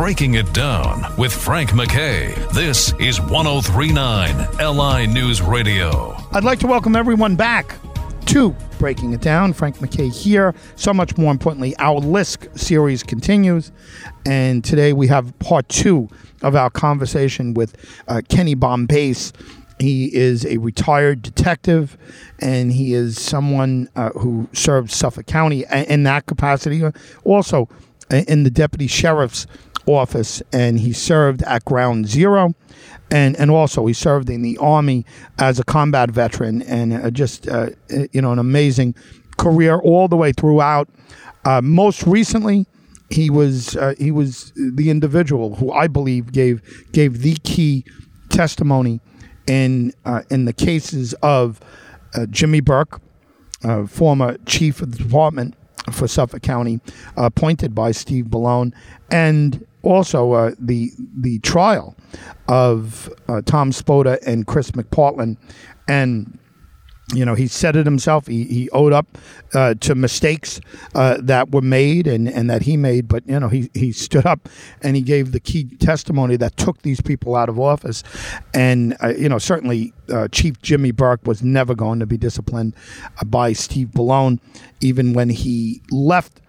Breaking It Down with Frank MacKay. This is 1039 LI News Radio. I'd like to welcome everyone back to Breaking It Down. Frank MacKay here. So much more importantly, our LISK series continues. And today we have part two of our conversation with uh, Kenny Bombace. He is a retired detective, and he is someone uh, who served Suffolk County in that capacity. Also, in the deputy sheriff's office, and he served at Ground Zero, and and also he served in the army as a combat veteran, and uh, just uh, you know an amazing career all the way throughout. Uh, most recently, he was uh, he was the individual who I believe gave gave the key testimony in uh, in the cases of uh, Jimmy Burke, uh, former chief of the department for Suffolk County, appointed by Steve Bellone, and also uh, the the trial of uh, Tom Spota and Chris McPartland, and you know, he said it himself. He, he owed up uh, to mistakes uh, that were made and, and that he made. But, you know, he, he stood up and he gave the key testimony that took these people out of office. And, uh, you know, certainly uh, Chief Jimmy Burke was never going to be disciplined by Steve Bellone, even when he left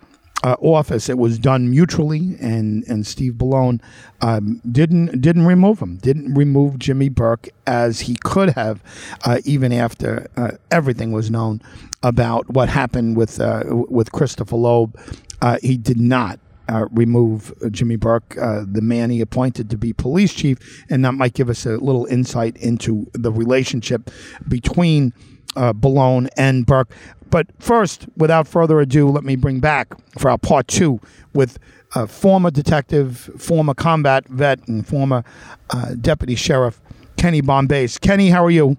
uh, office. It was done mutually, and and Steve Bellone um, didn't didn't remove him, didn't remove Jimmy Burke as he could have, uh, even after uh, everything was known about what happened with uh, with Christopher Loeb. Uh, he did not. Uh, remove Jimmy Burke, the man he appointed to be police chief, and that might give us a little insight into the relationship between uh, Bellone and Burke. But first, without further ado, let me bring back for our part two with a former detective, former combat vet, and former uh, deputy sheriff Kenny Bombace. Kenny, how are you?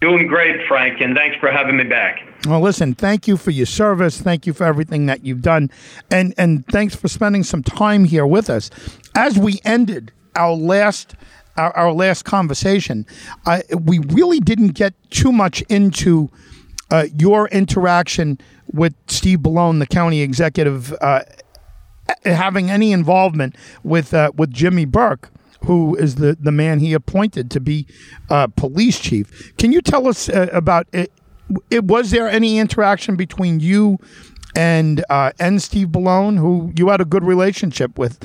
Doing great, Frank, and thanks for having me back. Well, listen, thank you for your service. Thank you for everything that you've done. And and thanks for spending some time here with us. As we ended our last our, our last conversation, I, we really didn't get too much into uh, your interaction with Steve Bellone, the county executive, uh, having any involvement with uh, with Jimmy Burke, who is the, the man he appointed to be uh, police chief. Can you tell us uh, about it, it? Was there any interaction between you and uh, and Steve Bellone, who you had a good relationship with?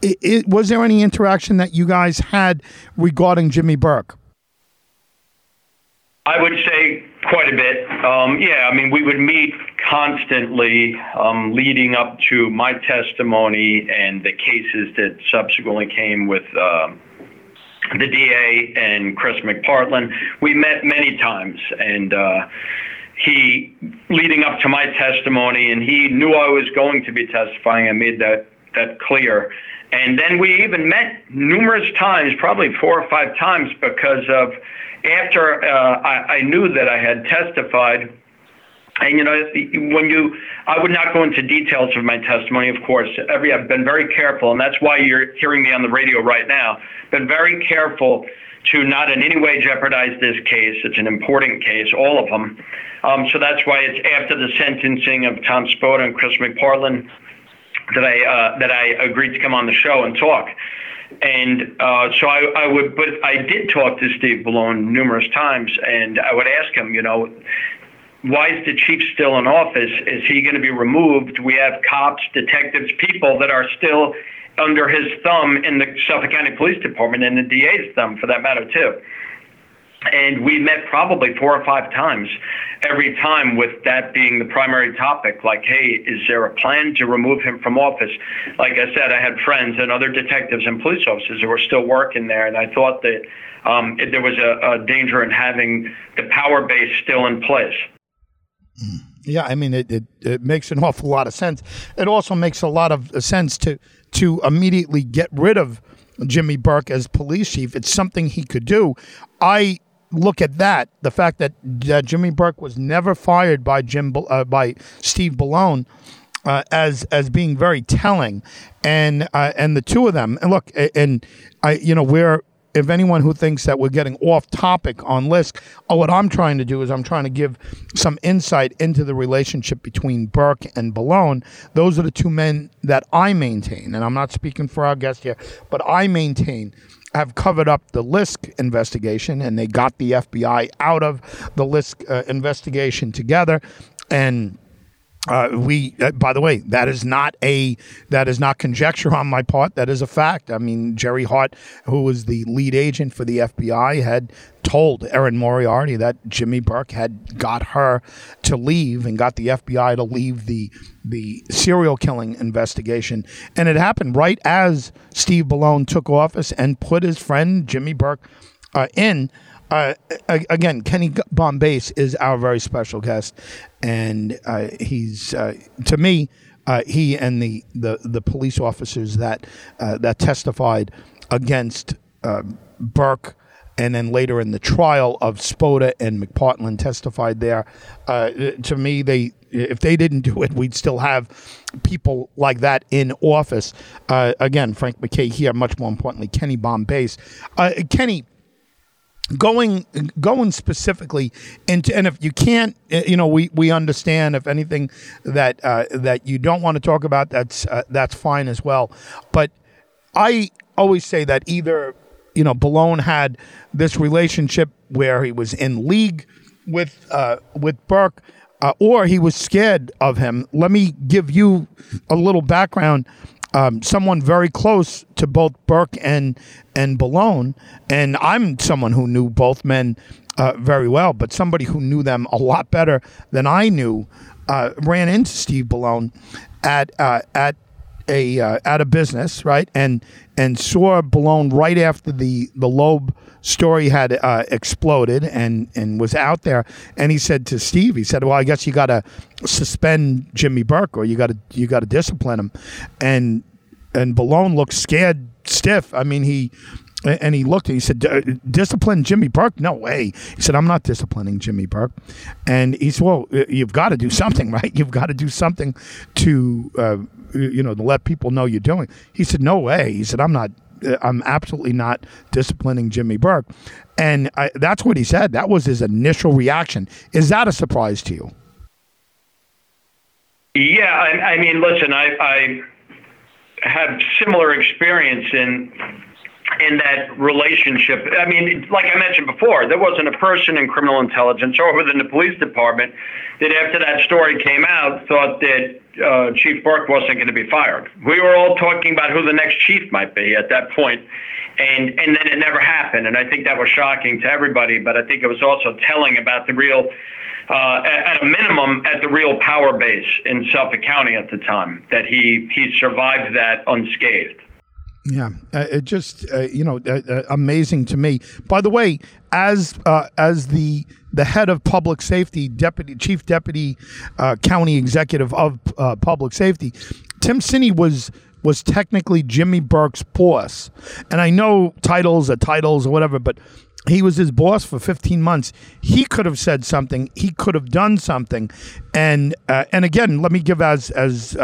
It, it, was there any interaction that you guys had regarding Jimmy Burke? I would say quite a bit. Um, yeah, I mean, we would meet constantly um, leading up to my testimony and the cases that subsequently came with uh, the DA and Chris McPartland. We met many times, and uh, he, leading up to my testimony, and he knew I was going to be testifying. I made that that clear. And then we even met numerous times, probably four or five times, because of after uh, I, I knew that I had testified. And you know, when you, I would not go into details of my testimony, of course. Every I've been very careful, and that's why you're hearing me on the radio right now. Been very careful to not in any way jeopardize this case. It's an important case, all of them. Um, so that's why it's after the sentencing of Tom Spota and Chris McPartland that I uh, that I agreed to come on the show and talk. And uh, so I, I would, but I did talk to Steve Bellone numerous times, and I would ask him, you know, why is the chief still in office? Is he going to be removed? We have cops, detectives, people that are still under his thumb in the Suffolk County Police Department and the DA's thumb, for that matter, too. And we met probably four or five times, every time with that being the primary topic. Like, hey, is there a plan to remove him from office? Like I said, I had friends and other detectives and police officers who were still working there, and I thought that um, it, there was a, a, danger in having the power base still in place. Yeah, I mean, it, it, it makes an awful lot of sense. It also makes a lot of sense to to immediately get rid of Jimmy Burke as police chief. It's something he could do. I look at that, the fact that, that Jimmy Burke was never fired by Jim uh, by Steve Bellone. Uh, as as being very telling, and uh, and the two of them, and look, and I, you know, we're if anyone who thinks that we're getting off topic on Lisk, oh, what I'm trying to do is I'm trying to give some insight into the relationship between Burke and Bellone. Those are the two men that I maintain, and I'm not speaking for our guest here, but I maintain have covered up the Lisk investigation, and they got the FBI out of the Lisk uh, investigation together, and uh, we, uh, by the way, that is not a that is not conjecture on my part. That is a fact. I mean, Jerry Hart, who was the lead agent for the FBI, had told Erin Moriarty that Jimmy Burke had got her to leave and got the FBI to leave the the serial killing investigation, and it happened right as Steve Bellone took office and put his friend Jimmy Burke uh, in uh, again, Kenny Bombace is our very special guest, and uh, he's uh, to me. Uh, he and the, the, the police officers that uh, that testified against uh, Burke, and then later in the trial of Spota and McPartland testified there. to me, they if they didn't do it, we'd still have people like that in office. again, Frank MacKay here. Much more importantly, Kenny Bombace. Kenny going going specifically into and if you can't eh, you know we we understand if anything that uh, that you don't want to talk about that's uh, that's fine as well. But i always say that either you know Bellone had this relationship where he was in league with uh, with Burke uh, or he was scared of him. Let me give you a little background um, someone very close to both Burke and and Bellone, and I'm someone who knew both men uh, very well, but somebody who knew them a lot better than I knew uh, ran into Steve Bellone at uh, at a uh, at a business, right, and and saw Bellone right after the the Loeb story had uh, exploded and and was out there, and he said to Steve, he said, "Well, I guess you got to suspend Jimmy Burke, or you got to you got to discipline him," and and Bellone looked scared stiff. I mean, he and he looked and he said, "Discipline Jimmy Burke? No way." He said, "I'm not disciplining Jimmy Burke," and he said, "Well, you've got to do something, right? You've got to do something to, uh, you know, to let people know you're doing." He said, "No way." He said, "I'm not. I'm absolutely not disciplining Jimmy Burke," and I, that's what he said. That was his initial reaction. Is that a surprise to you? Yeah, I, I mean, listen, I, I have similar experience in in that relationship. I mean, like I mentioned before, there wasn't a person in criminal intelligence or within the police department that, after that story came out, thought that uh, Chief Burke wasn't going to be fired. We were all talking about who the next chief might be at that point, and and then it never happened. And I think that was shocking to everybody. But I think it was also telling about the real uh, at a minimum, at the real power base in Suffolk County at the time, that he he survived that unscathed. Yeah, uh, it just uh, you know uh, uh amazing to me. By the way, as uh, as the the head of public safety, deputy chief deputy, uh, county executive of public safety, Tim Sini was was technically Jimmy Burke's boss, and I know titles are titles or whatever, but he was his boss for 15 months. He could have said something. He could have done something. And and again, let me give as as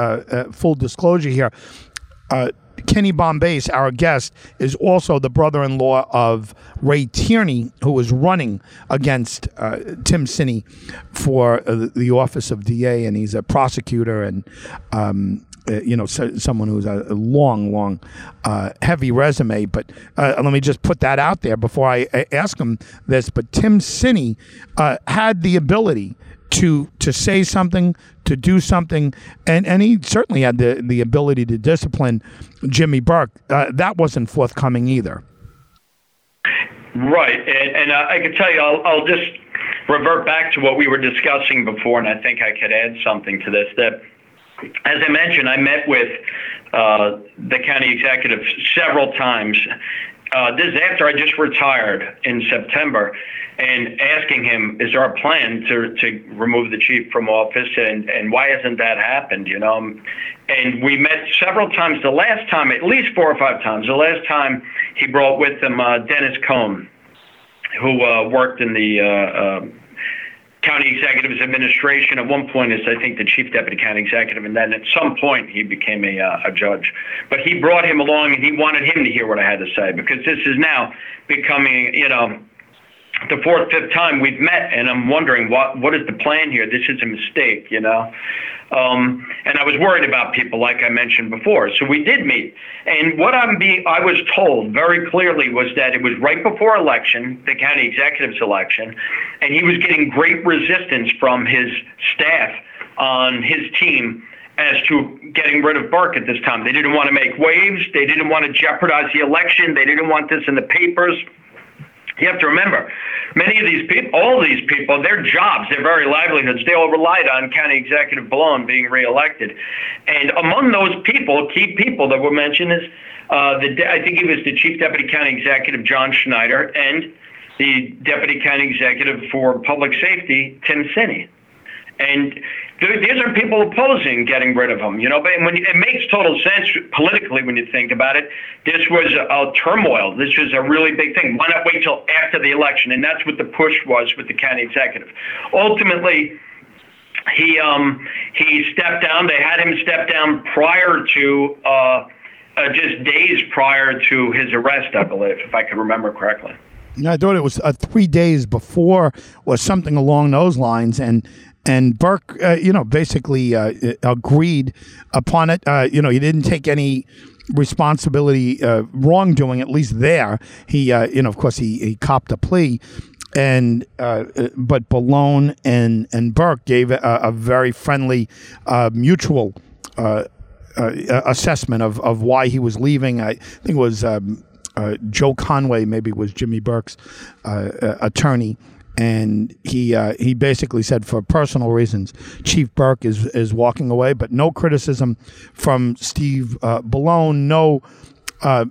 full disclosure here. Uh, Kenny Bombace, our guest, is also the brother-in-law of Ray Tierney, who was running against uh, Tim Sini for uh, the office of DA, and he's a prosecutor and um, uh, you know, so, someone who's a, a long, long, uh, heavy resume. But uh, let me just put that out there before I, I ask him this. But Tim Sini uh, had the ability to to say something, to do something, and, and he certainly had the, the ability to discipline Jimmy Burke. Uh, that wasn't forthcoming either. Right, and, and uh, I can tell you, I'll, I'll just revert back to what we were discussing before, and I think I could add something to this that as I mentioned, I met with uh, the county executive several times. Uh, this is after I just retired in September, and asking him, "Is there a plan to to remove the chief from office, and and why hasn't that happened?" You know, and we met several times. The last time, at least four or five times. The last time he brought with him uh, Dennis Cohn, who uh, worked in the uh, uh, county executive's administration. At one point, as I think the chief deputy county executive, and then at some point he became a, uh, a judge. But he brought him along, and he wanted him to hear what I had to say because this is now becoming, you know, the fourth, fifth time we've met, and I'm wondering what what is the plan here? This is a mistake, you know. Um, and I was worried about people, like I mentioned before. So we did meet, and what I'm being, I was told very clearly was that it was right before election, the county executive's election, and he was getting great resistance from his staff on his team as to getting rid of Burke at this time. They didn't want to make waves. They didn't want to jeopardize the election. They didn't want this in the papers. You have to remember, many of these people, all these people, their jobs, their very livelihoods, they all relied on County Executive Bellone being reelected. And among those people, key people that were mentioned is, uh, the I think it was the Chief Deputy County Executive John Schneider and the Deputy County Executive for Public Safety Tim Sini. And these are people opposing getting rid of him, you know. But when it makes total sense politically when you think about it, this was a turmoil. This was a really big thing. Why not wait till after the election? And that's what the push was with the county executive. Ultimately, he um, he stepped down. They had him step down prior to uh, uh, just days prior to his arrest, I believe, if I can remember correctly. I thought it was uh, three days before or something along those lines, and and Burke, uh, you know, basically uh, agreed upon it. Uh, you know, he didn't take any responsibility uh, wrongdoing, at least there. He, uh, you know, of course, he, he copped a plea. And uh, but Bellone and and Burke gave a, a very friendly, mutual assessment of, of why he was leaving. I think it was um, Joe Conway, maybe was Jimmy Burke's attorney and he uh, he basically said for personal reasons, Chief Burke is is walking away, but no criticism from Steve uh, Bellone, no. Uh,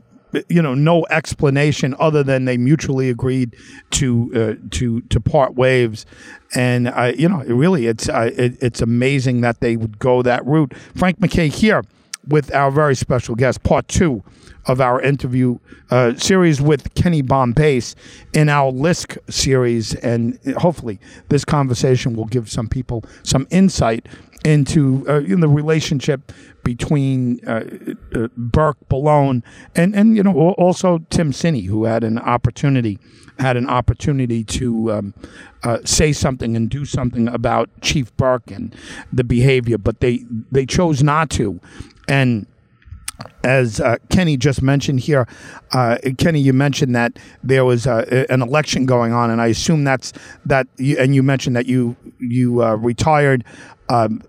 you know, no explanation other than they mutually agreed to uh, to to part waves, and I, you know, really, it's it, it's amazing that they would go that route. Frank MacKay here with our very special guest, part two of our interview uh, series with Kenny Bombace in our LISK series. And hopefully, this conversation will give some people some insight into uh, in the relationship between uh, uh, Burke, Bellone, and and you know also Tim Sini, who had an opportunity had an opportunity to um, uh, say something and do something about Chief Burke and the behavior, but they they chose not to, and as uh, Kenny just mentioned here, uh, Kenny, you mentioned that there was uh, an election going on, and I assume that's that. You, and you mentioned that you you uh, retired um,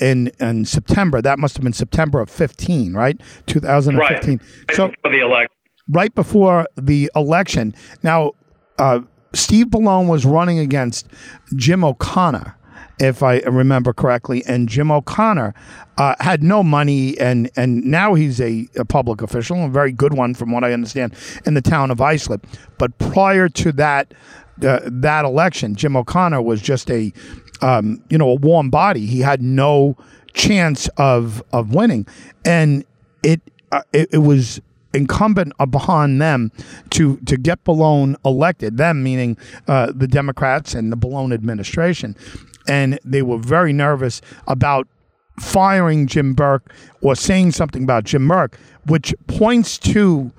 in in September. That must have been September of fifteen, right? Two thousand and fifteen. Right. So the election. Right before the election. Now, uh, Steve Bellone was running against Jim O'Connor if I remember correctly. And Jim O'Connor uh, had no money, and and now he's a, a, public official, a very good one from what I understand, in the town of Islip. But prior to that. Uh, that election, Jim O'Connor was just a, um, you know, a warm body. He had no chance of of winning, and it uh, it, it was incumbent upon them to to get Bellone elected. Them meaning uh, the Democrats and the Bellone administration and they were very nervous about firing Jim Burke or saying something about Jim Burke, which points to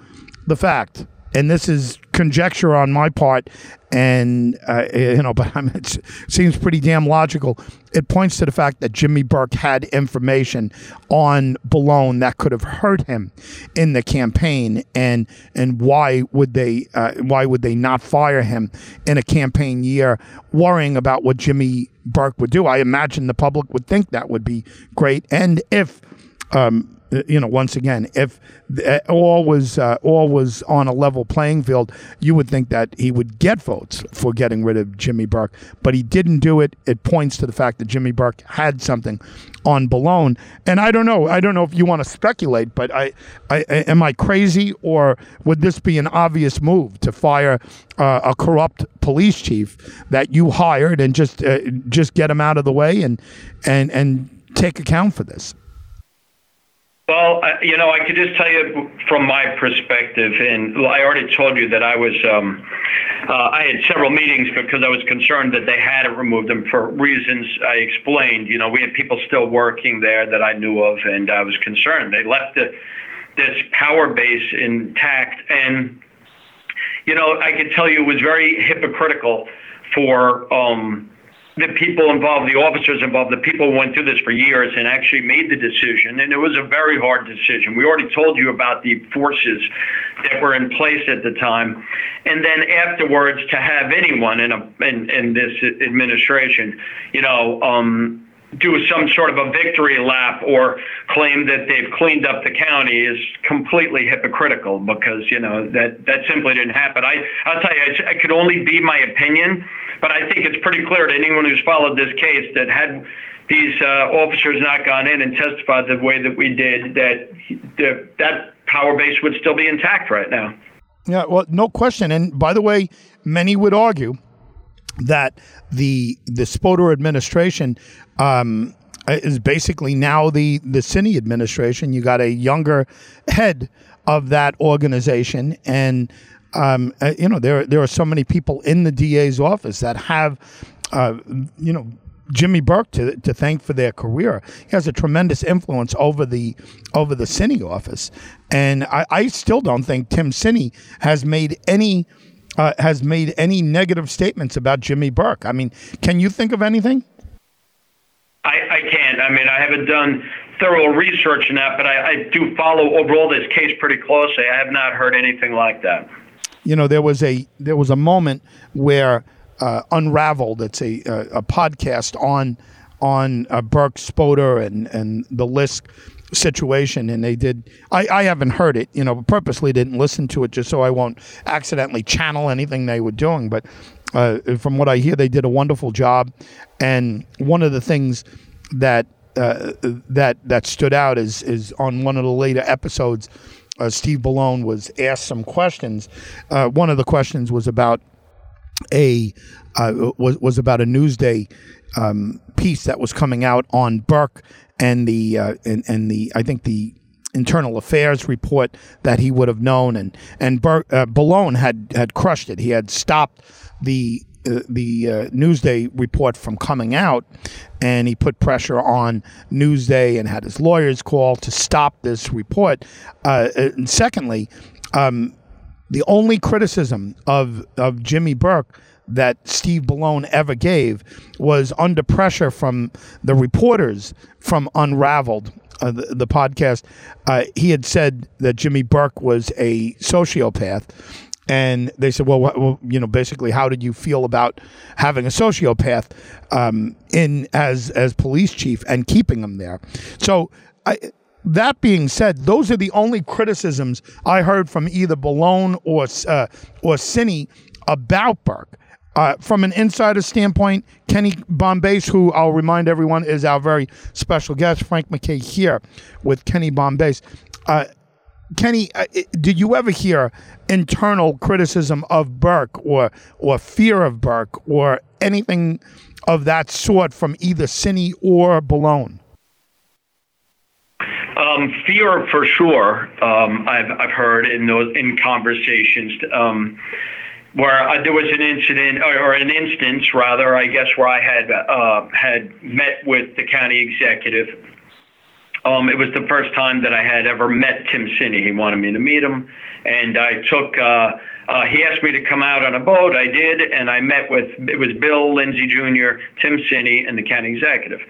the fact, and this is conjecture on my part, and uh, you know, but I mean, it seems pretty damn logical. It points to the fact that Jimmy Burke had information on Bellone that could have hurt him in the campaign, and and why would they uh, why would they not fire him in a campaign year, worrying about what Jimmy Burke would do? I imagine the public would think that would be great, and if um, you know, once again, if uh, all was uh, all was on a level playing field, you would think that he would get votes for getting rid of Jimmy Burke, but he didn't do it. It points to the fact that Jimmy Burke had something on Bellone, and I don't know. I don't know if you want to speculate, but I, I am I crazy or would this be an obvious move to fire uh, a corrupt police chief that you hired and just uh, just get him out of the way and and and take account for this? Well, you know, I could just tell you from my perspective, and I already told you that I was, um, uh, I had several meetings because I was concerned that they hadn't removed them for reasons I explained. You know, we had people still working there that I knew of, and I was concerned. They left the, this power base intact, and you know, I could tell you it was very hypocritical for. Um, the people involved, the officers involved, the people who went through this for years and actually made the decision. And it was a very hard decision. We already told you about the forces that were in place at the time. And then afterwards, to have anyone in, a, in, in this administration, you know, um, do some sort of a victory lap or claim that they've cleaned up the county is completely hypocritical because you know that that simply didn't happen. I I'll tell you, it could only be my opinion, but I think it's pretty clear to anyone who's followed this case that had these uh, officers not gone in and testified the way that we did, that the, that power base would still be intact right now. Yeah, well, no question. And by the way, many would argue that the the Spota administration um, is basically now the the Sini administration. You got a younger head of that organization, and um, uh, you know there there are so many people in the DA's office that have uh, you know. Jimmy Burke to, to thank for their career. He has a tremendous influence over the over the Sini office, and I, I still don't think Tim Sini has made any uh, has made any negative statements about Jimmy Burke. I mean, can you think of anything? I, I can't. I mean, I haven't done thorough research in that, but I, I do follow overall this case pretty closely. I have not heard anything like that. You know, there was a there was a moment where uh, Unraveled. It's a, a, a podcast on on uh, Burke Spota and and the Lisk situation and they did I, I haven't heard it you know purposely didn't listen to it just so i won't accidentally channel anything they were doing. But uh, from what i hear they did a wonderful job. And one of the things that uh, that that stood out is is on one of the later episodes uh, steve Bellone was asked some questions. Uh, one of the questions was about a uh, was was about a newsday um, piece that was coming out on Burke and the uh, and, and the I think the internal affairs report that he would have known and and Bur- uh, Bellone had had crushed it. He had stopped the uh, the uh, Newsday report from coming out, and he put pressure on Newsday and had his lawyers call to stop this report. Uh, and secondly, um, the only criticism of of Jimmy Burke that Steve Bellone ever gave was under pressure from the reporters from Unraveled, uh, the, the, podcast. Uh, he had said that Jimmy Burke was a sociopath. And they said, well, well, you know, basically, how did you feel about having a sociopath um, in as as police chief and keeping him there? So, I, that being said, those are the only criticisms I heard from either Bellone or uh, or Sini about Burke. Uh, from an insider standpoint, Kenny Bombace, who I'll remind everyone is our very special guest, Frank MacKay here with Kenny Bombace. Uh, Kenny, uh, did you ever hear internal criticism of Burke or or fear of Burke or anything of that sort from either Sini or Bellone? Um, fear for sure. Um, I've I've heard in those in conversations. Um, where uh, there was an incident or, or, an instance rather, I guess, where I had uh, had met with the county executive. Um, it was the first time that I had ever met Tim Sini. He wanted me to meet him, and I took. Uh, uh, he asked me to come out on a boat. I did, and I met with it was Bill Lindsay Jr., Tim Sini, and the county executive.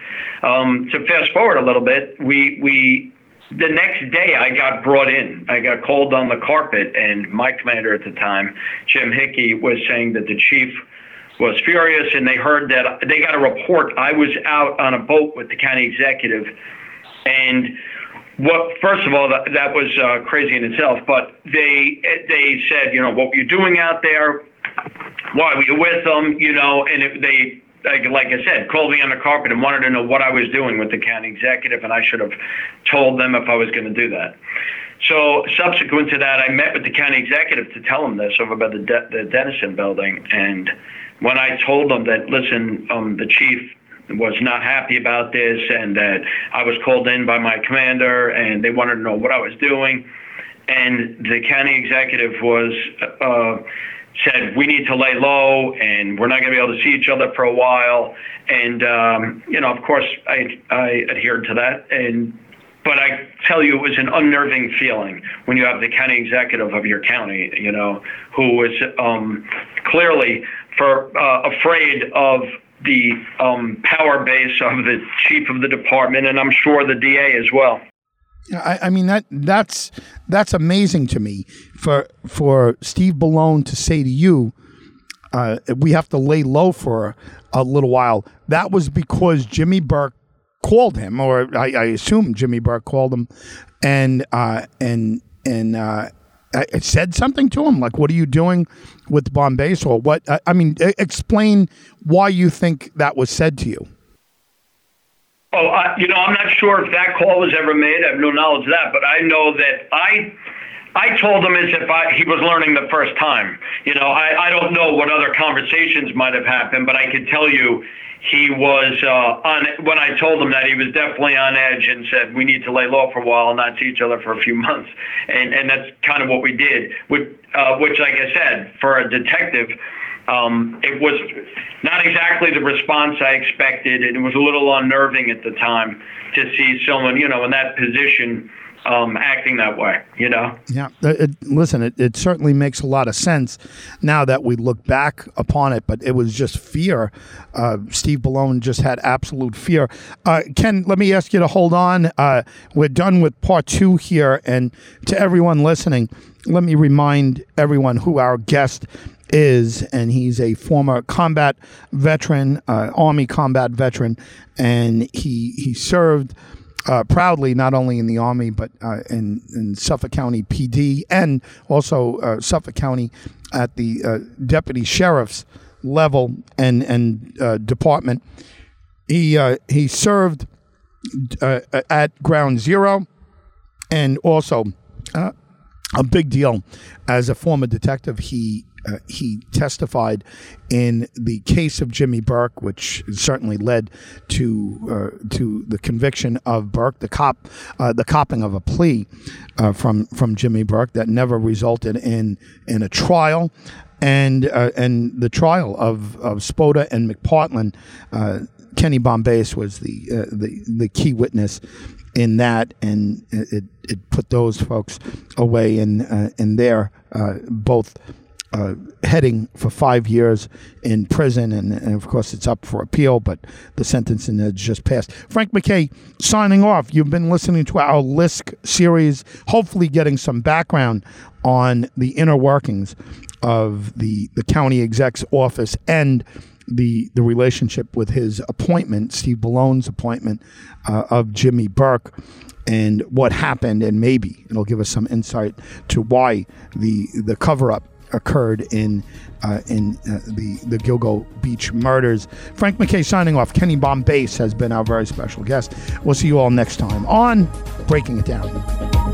Um, to fast forward a little bit, we we the next day I got brought in. I got called on the carpet, and my commander at the time, Jim Hickey, was saying that the chief was furious, and they heard that they got a report. I was out on a boat with the county executive, and what first of all that, that was uh, crazy in itself. But they they said, you know, what were you doing out there? Why were you with them? You know, and it, they like, like I said, called me on the carpet and wanted to know what I was doing with the county executive, and I should have told them if I was going to do that. So subsequent to that, I met with the county executive to tell him this over by the, De- the Dennison building, and when I told them that, listen, um, the chief was not happy about this and that I was called in by my commander and they wanted to know what I was doing. And the county executive was uh, said we need to lay low and we're not going to be able to see each other for a while. And um, you know, of course, I I adhered to that. And but I tell you, it was an unnerving feeling when you have the county executive of your county, you know, who was um, clearly for uh, afraid of the um, power base of the chief of the department, and I'm sure the DA as well. I, I mean that that's that's amazing to me for for Steve Bellone to say to you, uh, we have to lay low for a little while. That was because Jimmy Burke called him, or I, I assume Jimmy Burke called him, and uh, and and uh, I said something to him like, "What are you doing with Bombay?" Or what? I mean, explain why you think that was said to you. Oh, I, you know, I'm not sure if that call was ever made. I have no knowledge of that, but I know that I I told him as if I, he was learning the first time. You know, I, I don't know what other conversations might have happened, but I can tell you he was uh, on when I told him that he was definitely on edge and said we need to lay low for a while and not see each other for a few months, and and that's kind of what we did. Which, uh, which like I said, for a detective, um, it was not exactly the response I expected, and it was a little unnerving at the time to see someone you know in that position um, acting that way, you know? Yeah. It, listen, it, it certainly makes a lot of sense now that we look back upon it, but it was just fear. Uh, Steve Bellone just had absolute fear. Uh, Ken, let me ask you to hold on. Uh, we're done with part two here. And to everyone listening, let me remind everyone who our guest is, and he's a former combat veteran, uh, Army combat veteran, and he he served uh, proudly not only in the Army but uh, in, in, Suffolk County PD and also uh, Suffolk County at the uh, deputy sheriff's level and and uh, department. He he served at Ground Zero and also a big deal as a former detective. He uh, he testified in the case of Jimmy Burke, which certainly led to uh, to the conviction of Burke, the cop, uh, the copping of a plea uh, from from Jimmy Burke that never resulted in in a trial. And uh, and the trial of, of Spota and McPartland, Kenny Bombace was the the the key witness in that, and it, it put those folks away in uh, in there, uh, both uh, heading for five years in prison, and, and, of course it's up for appeal, but the sentencing has just passed. Frank MacKay signing off. You've been listening to our LISK series, hopefully getting some background on the inner workings of the, the county exec's office and the the relationship with his appointment, Steve Bellone's appointment uh, of Jimmy Burke, and what happened, and maybe it'll give us some insight to why the the cover up occurred in uh, in uh, the the Gilgo Beach murders. Frank MacKay signing off. Kenny Bombace has been our very special guest. We'll see you all next time on Breaking It Down.